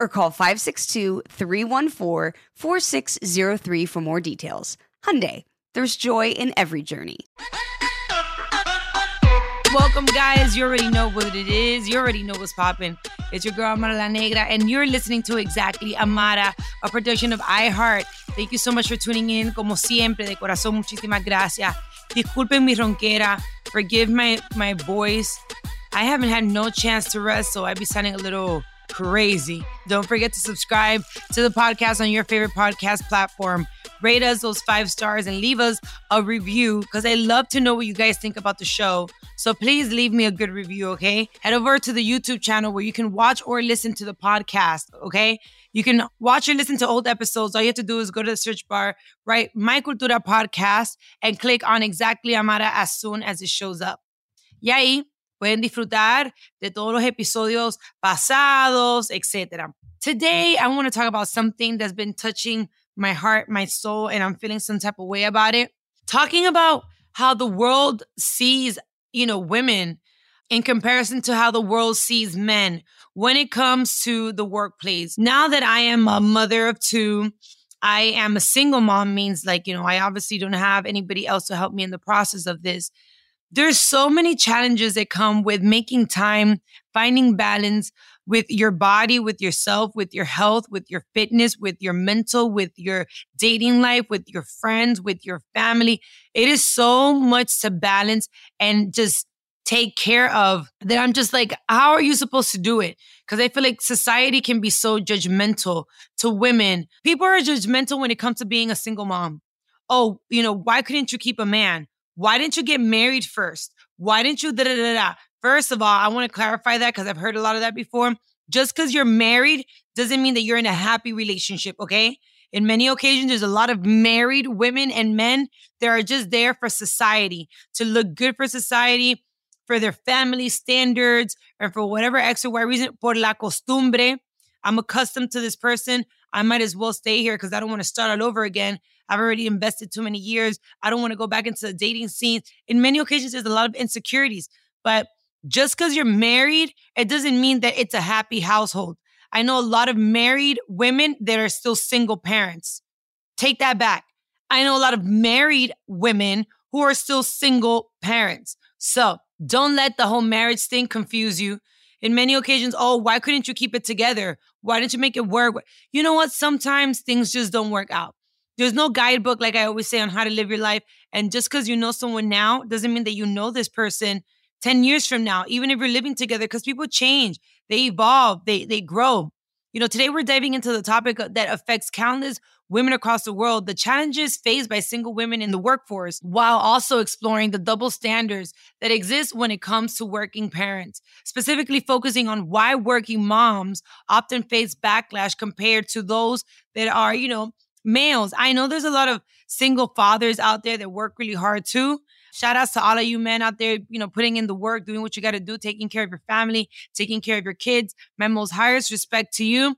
or call 562-314-4603 for more details. Hyundai, there's joy in every journey. Welcome, guys. You already know what it is. You already know what's popping. It's your girl, Amara La Negra, and you're listening to Exactly Amara, a production of iHeart. Thank you so much for tuning in. Como siempre, de corazón, muchísimas gracias. Disculpen mi ronquera. Forgive my, my voice. I haven't had no chance to rest, so I be sounding a little crazy. Don't forget to subscribe to the podcast on your favorite podcast platform. Rate us those five stars and leave us a review because I love to know what you guys think about the show. So please leave me a good review, okay? Head over to the YouTube channel where you can watch or listen to the podcast, okay? You can watch or listen to old episodes. All you have to do is go to the search bar, write My Cultura Podcast, and click on Exactly Amara as soon as it shows up. Y ahí pueden disfrutar de todos los episodios pasados, etc. Today, I want to talk about something that's been touching my heart, my soul, and I'm feeling some type of way about it. Talking about how the world sees, you know, women in comparison to how the world sees men when it comes to the workplace. Now that I am a mother of two, I am a single mom means like, you know, I obviously don't have anybody else to help me in the process of this there's so many challenges that come with making time, finding balance with your body, with yourself, with your health, with your fitness, with your mental, with your dating life, with your friends, with your family. It is so much to balance and just take care of that I'm just like, how are you supposed to do it? Because I feel like society can be so judgmental to women. People are judgmental when it comes to being a single mom. Oh, you know, why couldn't you keep a man? Why didn't you get married first? Why didn't you da da da da? First of all, I want to clarify that because I've heard a lot of that before. Just because you're married doesn't mean that you're in a happy relationship, okay? In many occasions, there's a lot of married women and men that are just there for society, to look good for society, for their family standards, or for whatever X or Y reason, por la costumbre. I'm accustomed to this person. I might as well stay here because I don't want to start all over again. I've already invested too many years. I don't want to go back into the dating scene. In many occasions, there's a lot of insecurities, but just because you're married, it doesn't mean that it's a happy household. I know a lot of married women that are still single parents. Take that back. I know a lot of married women who are still single parents. So don't let the whole marriage thing confuse you. In many occasions, oh, why couldn't you keep it together? Why didn't you make it work? You know what? Sometimes things just don't work out. There's no guidebook, like I always say, on how to live your life. And just because you know someone now doesn't mean that you know this person 10 years from now, even if you're living together, because people change, they evolve, they, they grow. You know, today we're diving into the topic that affects countless women across the world, the challenges faced by single women in the workforce, while also exploring the double standards that exist when it comes to working parents, specifically focusing on why working moms often face backlash compared to those that are, you know, males. I know there's a lot of single fathers out there that work really hard too. Shout outs to all of you men out there, you know, putting in the work, doing what you got to do, taking care of your family, taking care of your kids. My most highest respect to you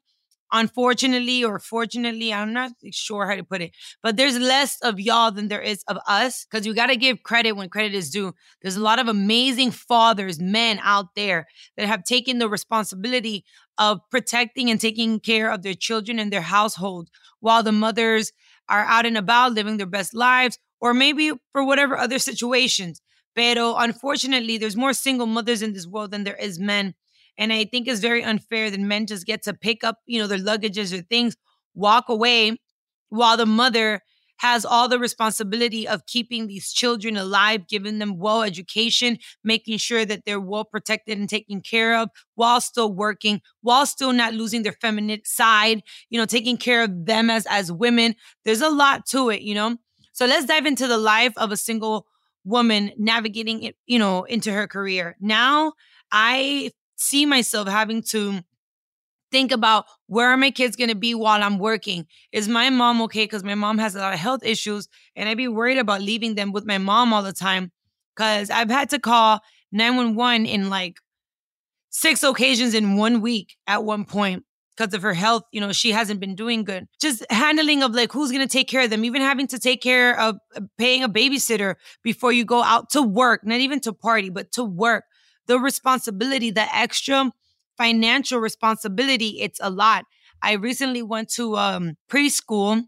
unfortunately or fortunately, I'm not sure how to put it, but there's less of y'all than there is of us because you got to give credit when credit is due. There's a lot of amazing fathers, men out there that have taken the responsibility of protecting and taking care of their children and their household while the mothers are out and about living their best lives or maybe for whatever other situations. Pero unfortunately, there's more single mothers in this world than there is men. And I think it's very unfair that men just get to pick up, you know, their luggages or things, walk away while the mother has all the responsibility of keeping these children alive, giving them well education, making sure that they're well protected and taken care of while still working, while still not losing their feminine side, you know, taking care of them as as women. There's a lot to it, you know. So let's dive into the life of a single woman navigating it, you know, into her career. Now, I see myself having to think about where are my kids going to be while I'm working? Is my mom okay? Because my mom has a lot of health issues, and I'd be worried about leaving them with my mom all the time. Because I've had to call 911 in like six occasions in one week at one point because of her health. You know, she hasn't been doing good. Just handling of like who's going to take care of them, even having to take care of uh, paying a babysitter before you go out to work, not even to party, but to work the responsibility, the extra financial responsibility, it's a lot. I recently went to um, preschool.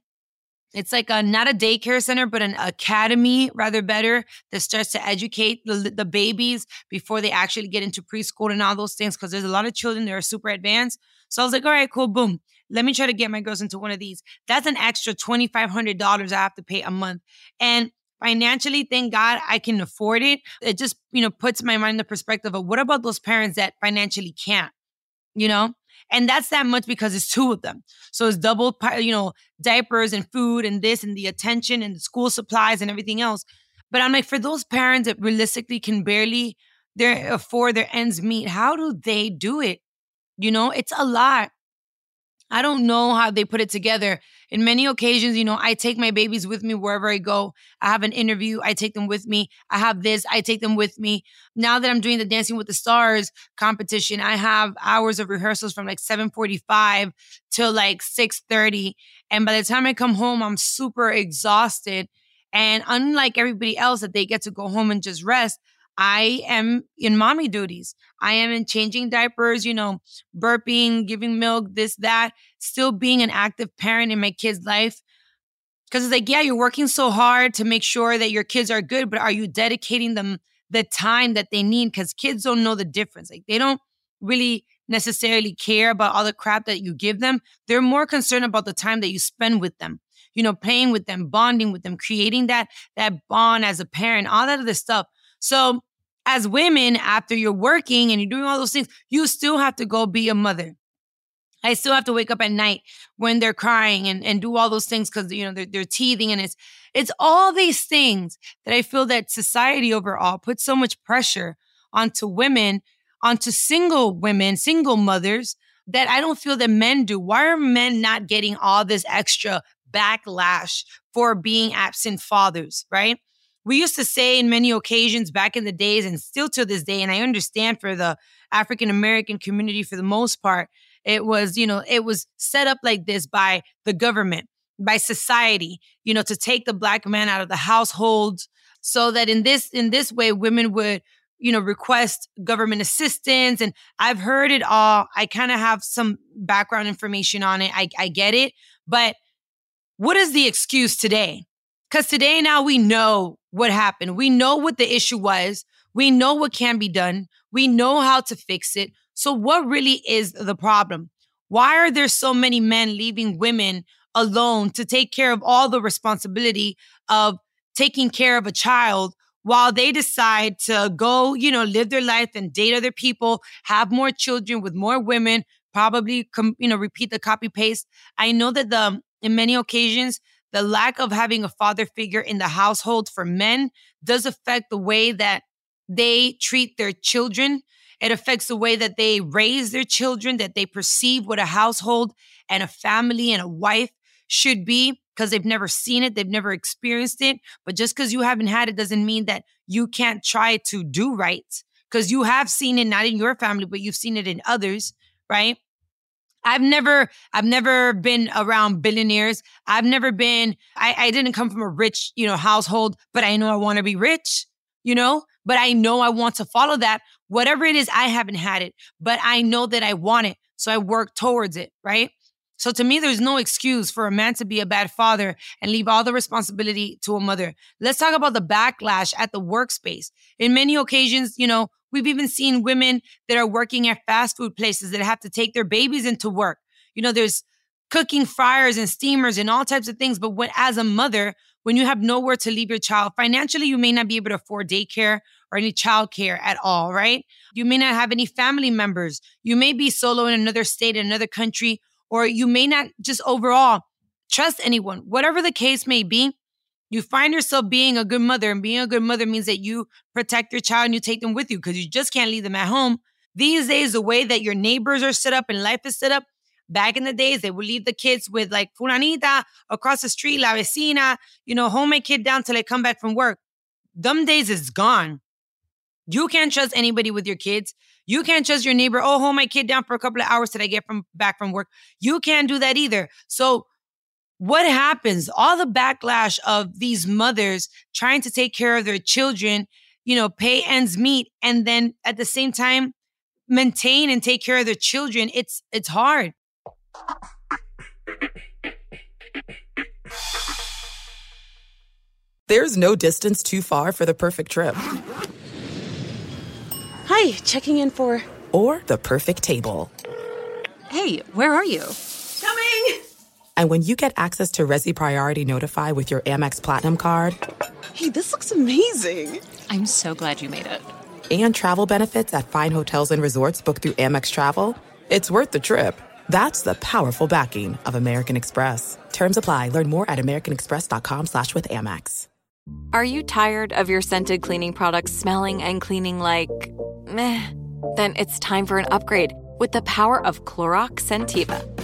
It's like a not a daycare center, but an academy, rather better, that starts to educate the, the babies before they actually get into preschool and all those things. Because there's a lot of children that are super advanced. So I was like, all right, cool, boom. Let me try to get my girls into one of these. That's an extra twenty five hundred dollars I have to pay a month, and financially, thank God I can afford it. It just, you know, puts my mind in the perspective of what about those parents that financially can't, you know? And that's that much because it's two of them. So it's double, you know, diapers and food and this and the attention and the school supplies and everything else. But I'm like, for those parents that realistically can barely their afford their ends meet, how do they do it? You know, it's a lot. I don't know how they put it together. In many occasions, you know, I take my babies with me wherever I go. I have an interview, I take them with me. I have this, I take them with me. Now that I'm doing the Dancing with the Stars competition, I have hours of rehearsals from like 7:45 till like 6:30, and by the time I come home, I'm super exhausted. And unlike everybody else that they get to go home and just rest, I am in mommy duties. I am in changing diapers, you know, burping, giving milk, this, that, still being an active parent in my kid's life. Because it's like, yeah, you're working so hard to make sure that your kids are good, but are you dedicating them the time that they need? Because kids don't know the difference. Like, they don't really necessarily care about all the crap that you give them. They're more concerned about the time that you spend with them you know, playing with them, bonding with them, creating that that bond as a parent, all that other stuff. So, as women, after you're working and you're doing all those things, you still have to go be a mother. I still have to wake up at night when they're crying and, and do all those things because you know they're, they're teething and it's it's all these things that I feel that society overall puts so much pressure onto women, onto single women, single mothers that I don't feel that men do. Why are men not getting all this extra backlash for being absent fathers, right? We used to say in many occasions back in the days and still to this day and i understand for the african american community for the most part it was you know it was set up like this by the government by society you know to take the black man out of the household so that in this in this way women would you know request government assistance and i've heard it all. I kind of have some background information on it. I, I get it. But what is the excuse today because today now we know what happened. We know what the issue was. We know what can be done. We know how to fix it. So, what really is the problem? Why are there so many men leaving women alone to take care of all the responsibility of taking care of a child while they decide to go, you know, live their life and date other people, have more children with more women, probably, com- you know, repeat the copy paste? I know that the in many occasions the lack of having a father figure in the household for men does affect the way that they treat their children. It affects the way that they raise their children, that they perceive what a household and a family and a wife should be because they've never seen it, they've never experienced it. But just because you haven't had it doesn't mean that you can't try to do right because you have seen it not in your family, but you've seen it in others, right? I've never, I've never been around billionaires. I've never been, I, I didn't come from a rich, you know, household, but I know I want to be rich, you know, but I know I want to follow that. Whatever it is, I haven't had it, but I know that I want it. So I work towards it, right? So to me, there's no excuse for a man to be a bad father and leave all the responsibility to a mother. Let's talk about the backlash at the workspace. In many occasions, you know, we've even seen women that are working at fast food places that have to take their babies into work. You know, there's cooking fryers and steamers and all types of things. But when, as a mother, when you have nowhere to leave your child, financially, you may not be able to afford daycare or any childcare at all, right? You may not have any family members. You may be solo in another state, in another country, or you may not just overall trust anyone. Whatever the case may be, you find yourself being a good mother, and being a good mother means that you protect your child and you take them with you because you just can't leave them at home. These days, the way that your neighbors are set up and life is set up, back in the days, they would leave the kids with like fulanita across the street, la vecina, you know, my kid down till they come back from work. Them days is gone. You can't trust anybody with your kids. You can't trust your neighbor. Oh, hold my kid down for a couple of hours till I get from back from work. You can't do that either. So what happens? All the backlash of these mothers trying to take care of their children, you know, pay ends meet, and then at the same time maintain and take care of their children. It's it's hard. There's no distance too far for the perfect trip. Hi, checking in for. Or the perfect table. Hey, where are you? Coming! And when you get access to Resy Priority Notify with your Amex Platinum card. Hey, this looks amazing! I'm so glad you made it. And travel benefits at fine hotels and resorts booked through Amex Travel. It's worth the trip. That's the powerful backing of American Express. Terms apply. Learn more at americanexpress.com slash with Amex. Are you tired of your scented cleaning products smelling and cleaning like meh? Then it's time for an upgrade with the power of Clorox Scentiva.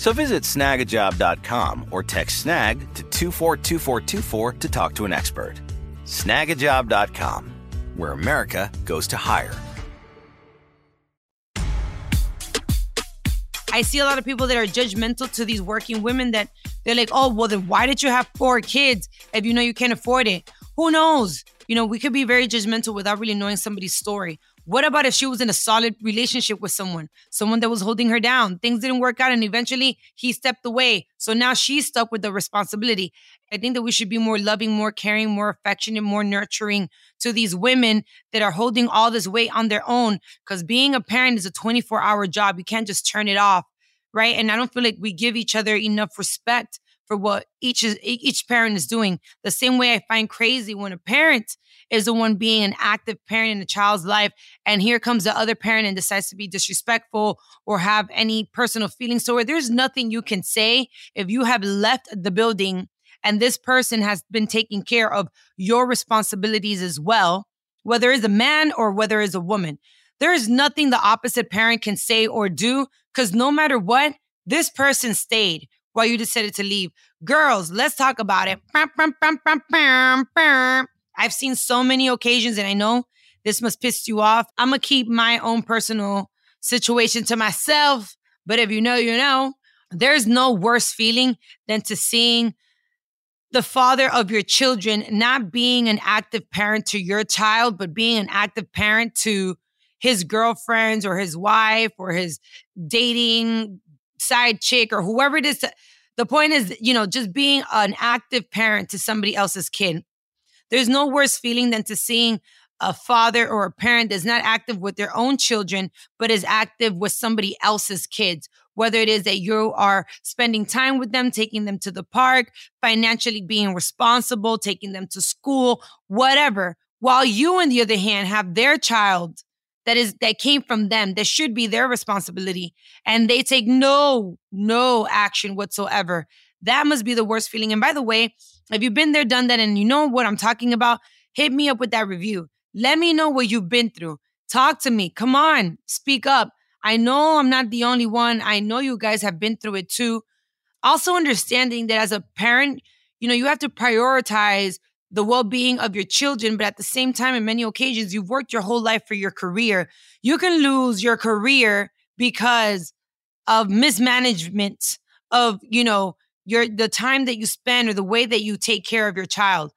So visit snagajob.com or text snag to 242424 to talk to an expert. Snagajob.com, where America goes to hire. I see a lot of people that are judgmental to these working women that they're like, oh, well, then why did you have four kids if you know you can't afford it? Who knows? You know, we could be very judgmental without really knowing somebody's story. What about if she was in a solid relationship with someone, someone that was holding her down? Things didn't work out and eventually he stepped away. So now she's stuck with the responsibility. I think that we should be more loving, more caring, more affectionate, more nurturing to these women that are holding all this weight on their own. Because being a parent is a 24 hour job. You can't just turn it off. Right. And I don't feel like we give each other enough respect for what each is, each parent is doing. The same way I find crazy when a parent is the one being an active parent in a child's life, and here comes the other parent and decides to be disrespectful or have any personal feelings. So there's nothing you can say if you have left the building and this person has been taking care of your responsibilities as well, whether it's a man or whether it's a woman. There is nothing the opposite parent can say or do because no matter what, this person stayed while you decided to leave. Girls, let's talk about it. I've seen so many occasions, and I know this must piss you off. I'm gonna keep my own personal situation to myself, but if you know, you know. There's no worse feeling than to seeing the father of your children not being an active parent to your child, but being an active parent to his girlfriends or his wife or his dating side chick or whoever it is. The point is, you know, just being an active parent to somebody else's kid. There's no worse feeling than to seeing a father or a parent that's not active with their own children, but is active with somebody else's kids. Whether it is that you are spending time with them, taking them to the park, financially being responsible, taking them to school, whatever. While you, on the other hand, have their child that is that came from them that should be their responsibility and they take no no action whatsoever. That must be the worst feeling and by the way if you've been there done that and you know what i'm talking about? Hit me up with that review. Let me know what you've been through. Talk to me. Come on speak up. I know i'm not the only one. I know you guys have been through it too. Also understanding that as a parent you know you have to prioritize the well-being of your children but at the same time in many occasions you've worked your whole life for your career. You can lose your career because of mismanagement of you know your the time that you spend or the way that you take care of your child.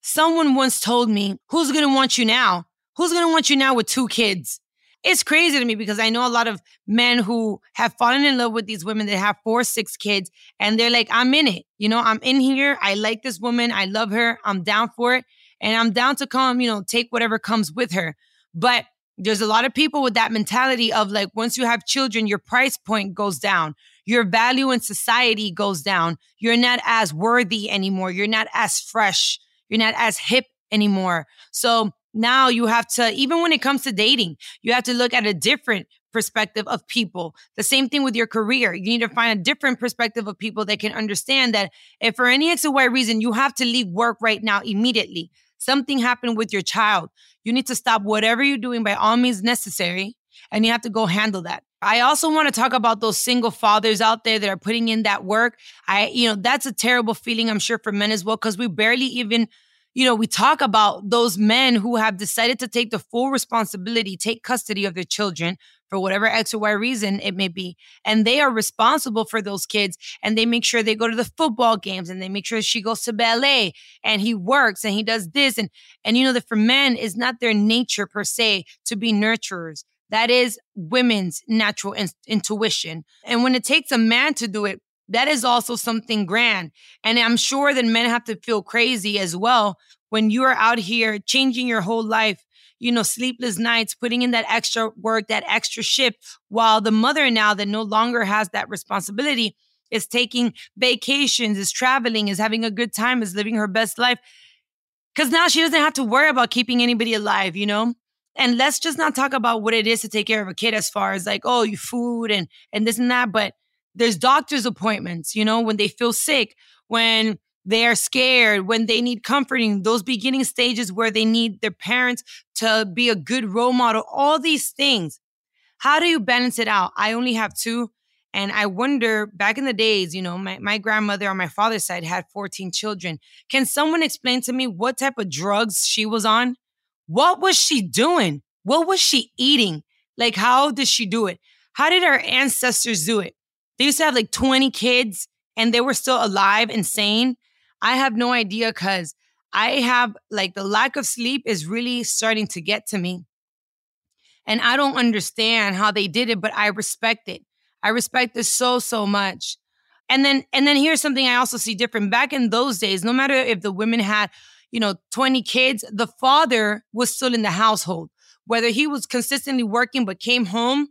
Someone once told me who's to want you now? Who's to want you now with two kids it's crazy to me because I know a lot of men who have fallen in love with these women that have four, six kids, and they're like, I'm in it. You know, I'm in here. I like this woman. I love her. I'm down for it. And I'm down to come, you know, take whatever comes with her. But there's a lot of people with that mentality of like, once you have children, your price point goes down. Your value in society goes down. You're not as worthy anymore. You're not as fresh. You're not as hip anymore. So now you have to, even when it comes to dating, you have to look at a different perspective of people. The same thing with your career. You need to find a different perspective of people that can understand that if for any X or Y reason you have to leave work right now immediately, something happened with your child, you need to stop whatever you're doing by all means necessary and you have to go handle that. I also want to talk about those single fathers out there that are putting in that work. I, you know, that's a terrible feeling, I'm sure, for men as well, because we barely even you know, we talk about those men who have decided to take the full responsibility, take custody of their children for whatever X or Y reason it may be. And they are responsible for those kids and they make sure they go to the football games and they make sure she goes to ballet and he works and he does this. And, and you know, that for men is not their nature per se to be nurturers. That is women's natural in- intuition. And when it takes a man to do it, that is also something grand. And I'm sure that men have to feel crazy as well when you are out here changing your whole life, you know, sleepless nights, putting in that extra work, that extra shift, while the mother now that no longer has that responsibility is taking vacations, is traveling, is having a good time, is living her best life. Cause now she doesn't have to worry about keeping anybody alive, you know? And let's just not talk about what it is to take care of a kid as far as like, oh, you food and and this and that, but there's doctor's appointments, you know, when they feel sick, when they are scared, when they need comforting, those beginning stages where they need their parents to be a good role model, all these things. How do you balance it out? I only have two. And I wonder back in the days, you know, my, my grandmother on my father's side had 14 children. Can someone explain to me what type of drugs she was on? What was she doing? What was she eating? Like, how did she do it? How did our ancestors do it? They used to have like 20 kids and they were still alive and sane. I have no idea because I have like the lack of sleep is really starting to get to me. And I don't understand how they did it, but I respect it. I respect this so, so much. And then, and then here's something I also see different. Back in those days, no matter if the women had, you know, 20 kids, the father was still in the household. Whether he was consistently working but came home,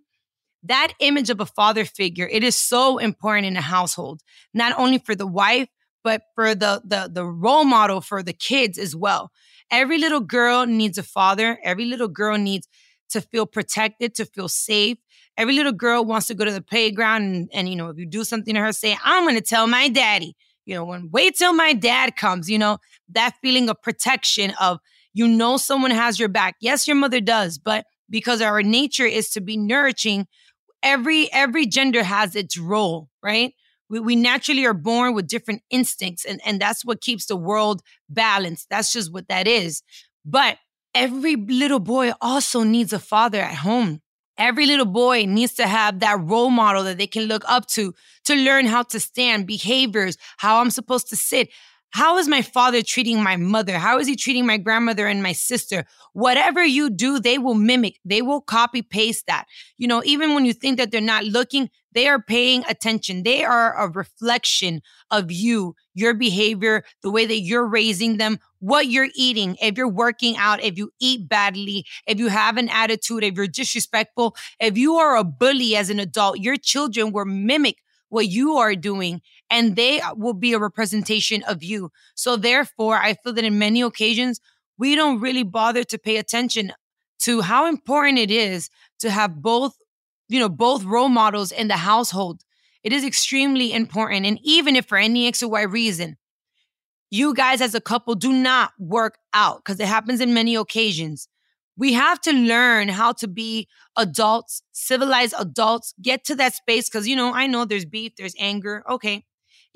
that image of a father figure, it is so important in a household, not only for the wife, but for the, the, the role model for the kids as well. Every little girl needs a father. Every little girl needs to feel protected, to feel safe. Every little girl wants to go to the playground and, and you know, if you do something to her, say, I'm going to tell my daddy. you know, when wait till my dad comes, you know, that feeling of protection of you know someone has your back. Yes, your mother does, but because our nature is to be nourishing, every every gender has its role, right? We, we naturally are born with different instincts, and, and that's what keeps the world balanced. That's just what that is. But every little boy also needs a father at home. Every little boy needs to have that role model that they can look up to to learn how to stand, behaviors, how I'm supposed to sit. How is my father treating my mother? How is he treating my grandmother and my sister? Whatever you do, they will mimic, they will copy paste that. You know, even when you think that they're not looking, they are paying attention. They are a reflection of you, your behavior, the way that you're raising them, what you're eating, if you're working out, if you eat badly, if you have an attitude, if you're disrespectful, if you are a bully as an adult, your children will mimic what you are doing and they uh, will be a representation of you. So therefore, I feel that in many occasions, we don't really bother to pay attention to how important it is to have both, you know, both role models in the household. It is extremely important. And even if for any X or Y reason, you guys as a couple do not work out, because it happens in many occasions. We have to learn how to be adults, civilized adults, get to that space. Cause, you know, I know there's beef, there's anger. Okay.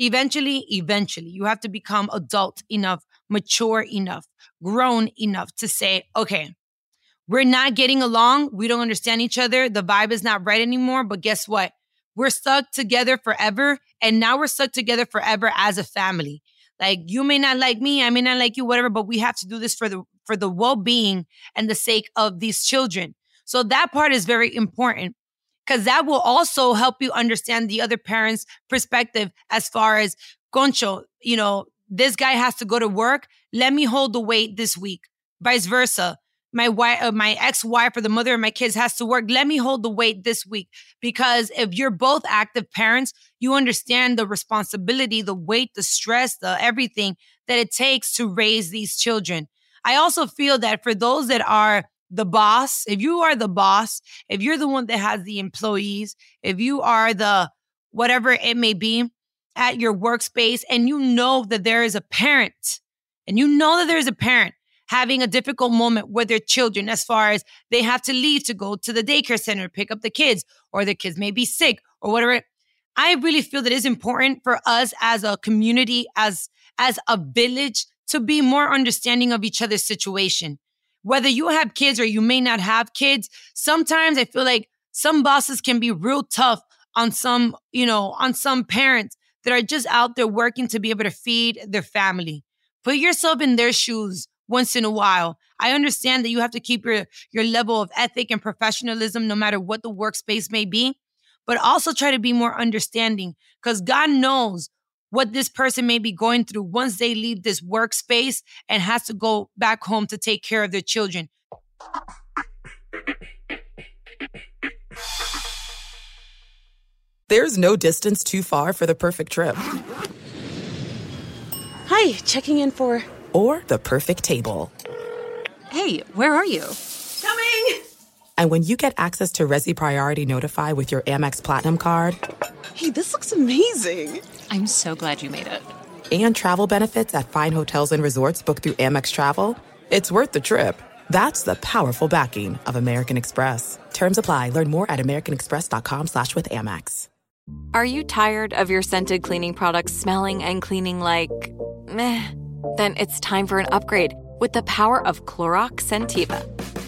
Eventually, eventually, you have to become adult enough, mature enough, grown enough to say, okay, we're not getting along. We don't understand each other. The vibe is not right anymore. But guess what? We're stuck together forever. And now we're stuck together forever as a family. Like you may not like me, I may not like you, whatever, but we have to do this for the for the well-being and the sake of these children. So that part is very important because that will also help you understand the other parent's perspective as far as Concho, you know, this guy has to go to work. Let me hold the weight this week. Vice versa. My wife, uh, my ex-wife or the mother of my kids has to work. Let me hold the weight this week. Because if you're both active parents, you understand the responsibility, the weight, the stress, the everything that it takes to raise these children. I also feel that for those that are the boss, if you are the boss, if you're the one that has the employees, if you are the whatever it may be at your workspace, and you know that there is a parent, and you know that there's a parent having a difficult moment with their children as far as they have to leave to go to the daycare center to pick up the kids, or the kids may be sick, or whatever. I really feel that it's important for us as a community, as as a village, to be more understanding of each other's situation. Whether you have kids or you may not have kids, sometimes I feel like some bosses can be real tough on some, you know, on some parents that are just out there working to be able to feed their family. Put yourself in their shoes once in a while. I understand that you have to keep your your level of ethic and professionalism no matter what the workspace may be, but also try to be more understanding cuz God knows what this person may be going through once they leave this workspace and has to go back home to take care of their children. There's no distance too far for the perfect trip. Hi, checking in for. Or the perfect table. Hey, where are you? Coming! And when you get access to Resy Priority Notify with your Amex Platinum card. Hey, this looks amazing! I'm so glad you made it. And travel benefits at fine hotels and resorts booked through Amex Travel. It's worth the trip. That's the powerful backing of American Express. Terms apply. Learn more at americanexpress.com slash with Amex. Are you tired of your scented cleaning products smelling and cleaning like meh? Then it's time for an upgrade with the power of Clorox Scentiva.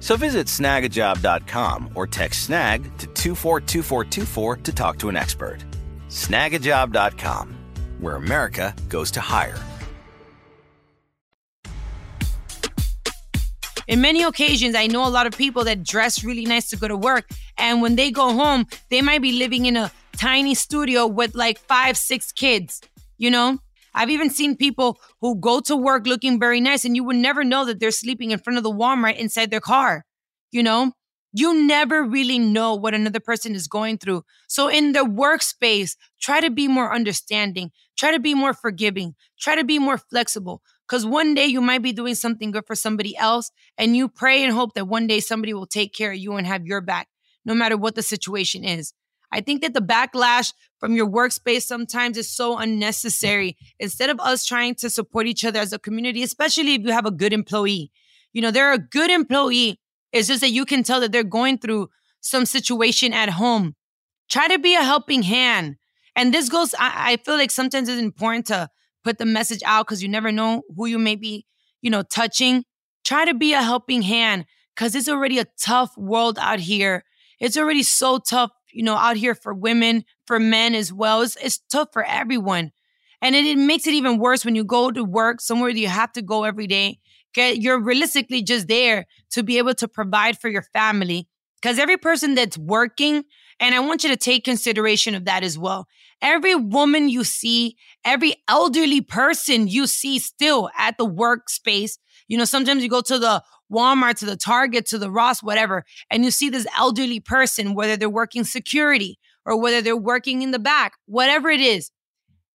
So visit snagajob.com or text snag to 242424 to talk to an expert. Snagajob.com, where America goes to hire. In many occasions, I know a lot of people that dress really nice to go to work. And when they go home, they might be living in a tiny studio with like five, six kids, you know? I've even seen people who go to work looking very nice and you would never know that they're sleeping in front of the Walmart inside their car, you know? You never really know what another person is going through. So in the workspace, try to be more understanding, try to be more forgiving, try to be more flexible. Because one day you might be doing something good for somebody else, and you pray and hope that one day somebody will take care of you and have your back, no matter what the situation is. I think that the backlash from your workspace sometimes is so unnecessary. Instead of us trying to support each other as a community, especially if you have a good employee, you know, they're a good employee. It's just that you can tell that they're going through some situation at home. Try to be a helping hand. And this goes, I, I feel like sometimes it's important to put the message out because you never know who you may be, you know, touching. Try to be a helping hand because it's already a tough world out here. It's already so tough, you know, out here for women, for men as well. It's, it's tough for everyone. And it, it makes it even worse when you go to work somewhere that you have to go every day. Okay, you're realistically just there to be able to provide for your family. Because every person that's working, and I want you to take consideration of that as well. Every woman you see, every elderly person you see still at the workspace, you know, sometimes you go to the Walmart, to the Target, to the Ross, whatever, and you see this elderly person, whether they're working security or whether they're working in the back, whatever it is.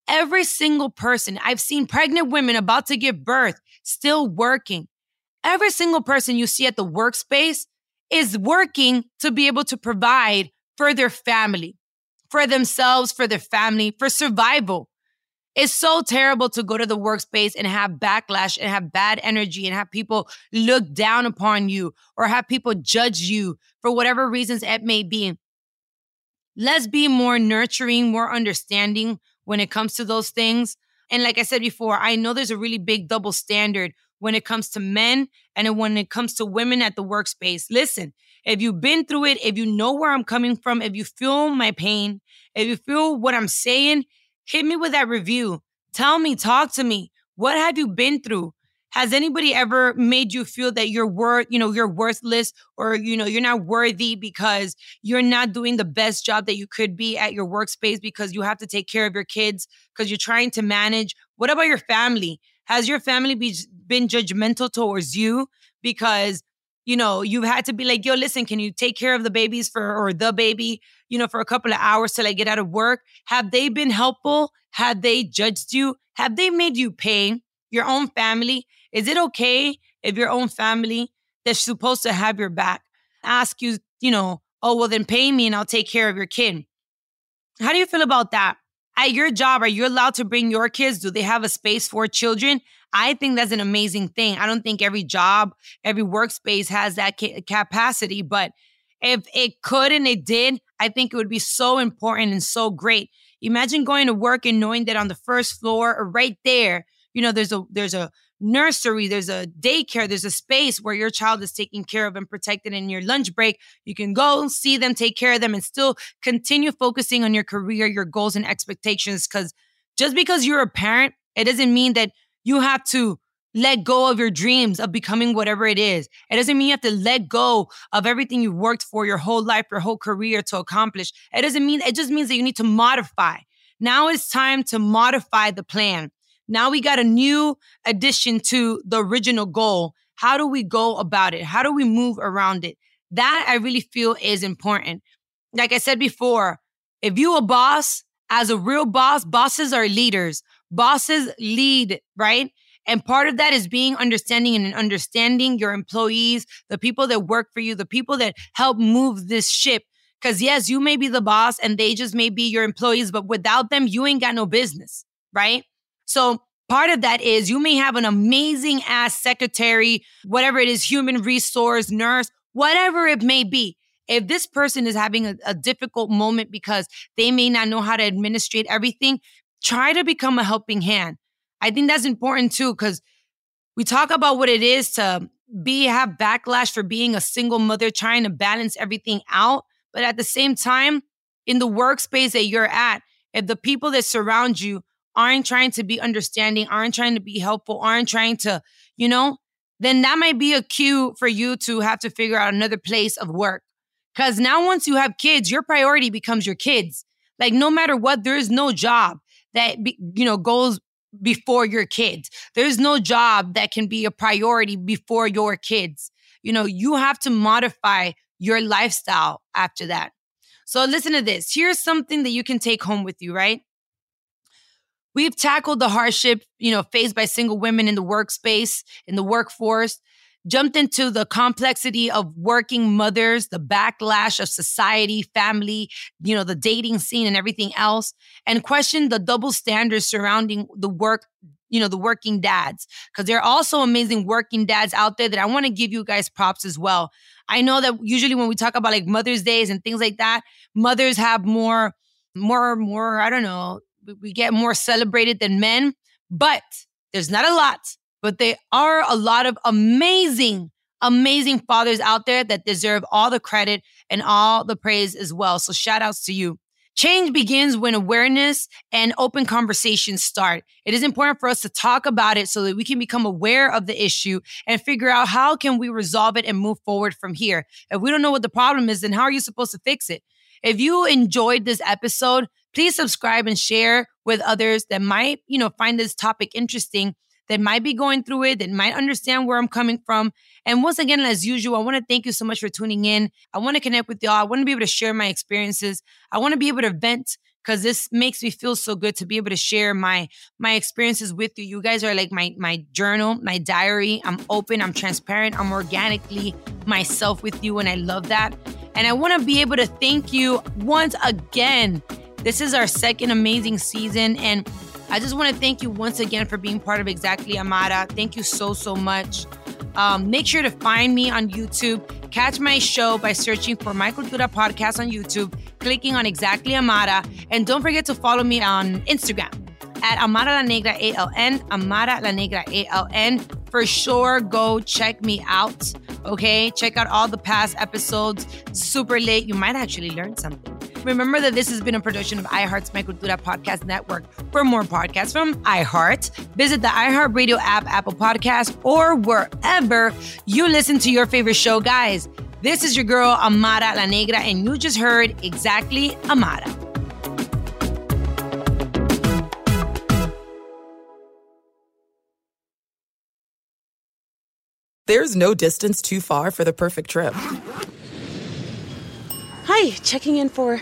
Every single person, I've seen pregnant women about to give birth still working. Every single person you see at the workspace is working to be able to provide for their family, for themselves, for their family, for survival. It's so terrible to go to the workspace and have backlash and have bad energy and have people look down upon you or have people judge you for whatever reasons it may be. Let's be more nurturing, more understanding when it comes to those things. And like I said before, I know there's a really big double standard when it comes to men and when it comes to women at the workspace. Listen, if you've been through it, if you know where I'm coming from, if you feel my pain, if you feel what I'm saying, hit me with that review. Tell me, talk to me. What have you been through? Has anybody ever made you feel that you're worth, you know, you're worthless or you know, you're not worthy because you're not doing the best job that you could be at your workspace because you have to take care of your kids because you're trying to manage? What about your family? Has your family be, been judgmental towards you because you know, you've had to be like, yo, listen, can you take care of the babies for, or the baby, you know, for a couple of hours till I get out of work? Have they been helpful? Have they judged you? Have they made you pay your own family? Is it okay if your own family that's supposed to have your back ask you, you know, oh, well, then pay me and I'll take care of your kid? How do you feel about that? At your job, are you allowed to bring your kids? Do they have a space for children? I think that's an amazing thing. I don't think every job, every workspace has that ca- capacity, but if it could and it did, I think it would be so important and so great. Imagine going to work and knowing that on the first floor or right there, you know, there's a there's a nursery, there's a daycare, there's a space where your child is taken care of and protected in your lunch break. You can go see them, take care of them, and still continue focusing on your career, your goals, and expectations. Because just because you're a parent, it doesn't mean that you have to let go of your dreams of becoming whatever it is. It doesn't mean you have to let go of everything you've worked for your whole life, your whole career to accomplish. It doesn't mean, it just means that you need to modify. Now it's time to modify the plan. Now we got a new addition to the original goal. How do we go about it? How do we move around it? That I really feel is important. Like I said before, if you a boss, as a real boss, bosses are leaders bosses lead, right? And part of that is being understanding and understanding your employees, the people that work for you, the people that help move this ship. Because yes, you may be the boss and they just may be your employees, but without them, you ain't got no business, right? So part of that is you may have an amazing ass secretary, whatever it is, human resource, nurse, whatever it may be. If this person is having a, a difficult moment because they may not know how to administrate everything, try to become a helping hand. I think that's important too, because we talk about what it is to be have backlash for being a single mother trying to balance everything out. But at the same time, in the workspace that you're at, if the people that surround you aren't trying to be understanding, aren't trying to be helpful, aren't trying to, you know, then that might be a cue for you to have to figure out another place of work. Because now, once you have kids, your priority becomes your kids. Like, no matter what, there is no job that, be, you know, goes before your kids. There's no job that can be a priority before your kids. You know, you have to modify your lifestyle after that. So, listen to this. Here's something that you can take home with you, right? We've tackled the hardship, you know, faced by single women in the workspace, in the workforce, jumped into the complexity of working mothers, the backlash of society, family, you know, the dating scene and everything else, and questioned the double standards surrounding the work, you know, the working dads. Because there are also amazing working dads out there that I want to give you guys props as well. I know that usually when we talk about like Mother's Days and things like that, mothers have more, more, more, I don't know, we get more celebrated than men, but there's not a lot, but there are a lot of amazing, amazing fathers out there that deserve all the credit and all the praise as well. So shout outs to you. Change begins when awareness and open conversations start. It is important for us to talk about it so that we can become aware of the issue and figure out how can we resolve it and move forward from here. If we don't know what the problem is, then how are you supposed to fix it? If you enjoyed this episode, please subscribe and share with others that might, you know, find this topic interesting, that might be going through it, that might understand where I'm coming from. And once again, as usual, I want to thank you so much for tuning in. I want to connect with y'all. I want to be able to share my experiences. I want to be able to vent because this makes me feel so good to be able to share my my experiences with you. You guys are like my my journal, my diary. I'm open, I'm transparent, I'm organically myself with you, and I love that. And I want to be able to thank you once again this is our second amazing season. And I just want to thank you once again for being part of Exactly Amara. Thank you so, so much. Um, make sure to find me on YouTube. Catch my show by searching for My Cultura Podcast on YouTube, clicking on Exactly Amara. And don't forget to follow me on Instagram at Amara La Negra A-L-N, Amara La Negra A-L-N. For sure, go check me out. Okay, check out all the past episodes. Super late. You might actually learn something. Remember that this has been a production of iHeart's My Cultura Podcast Network. For more podcasts from iHeart, visit the iHeartRadio app, Apple Podcast, or wherever you listen to your favorite show. Guys, this is your girl, Amara La Negra, and you just heard exactly Amara. There's no distance too far for the perfect trip. Hi, checking in for.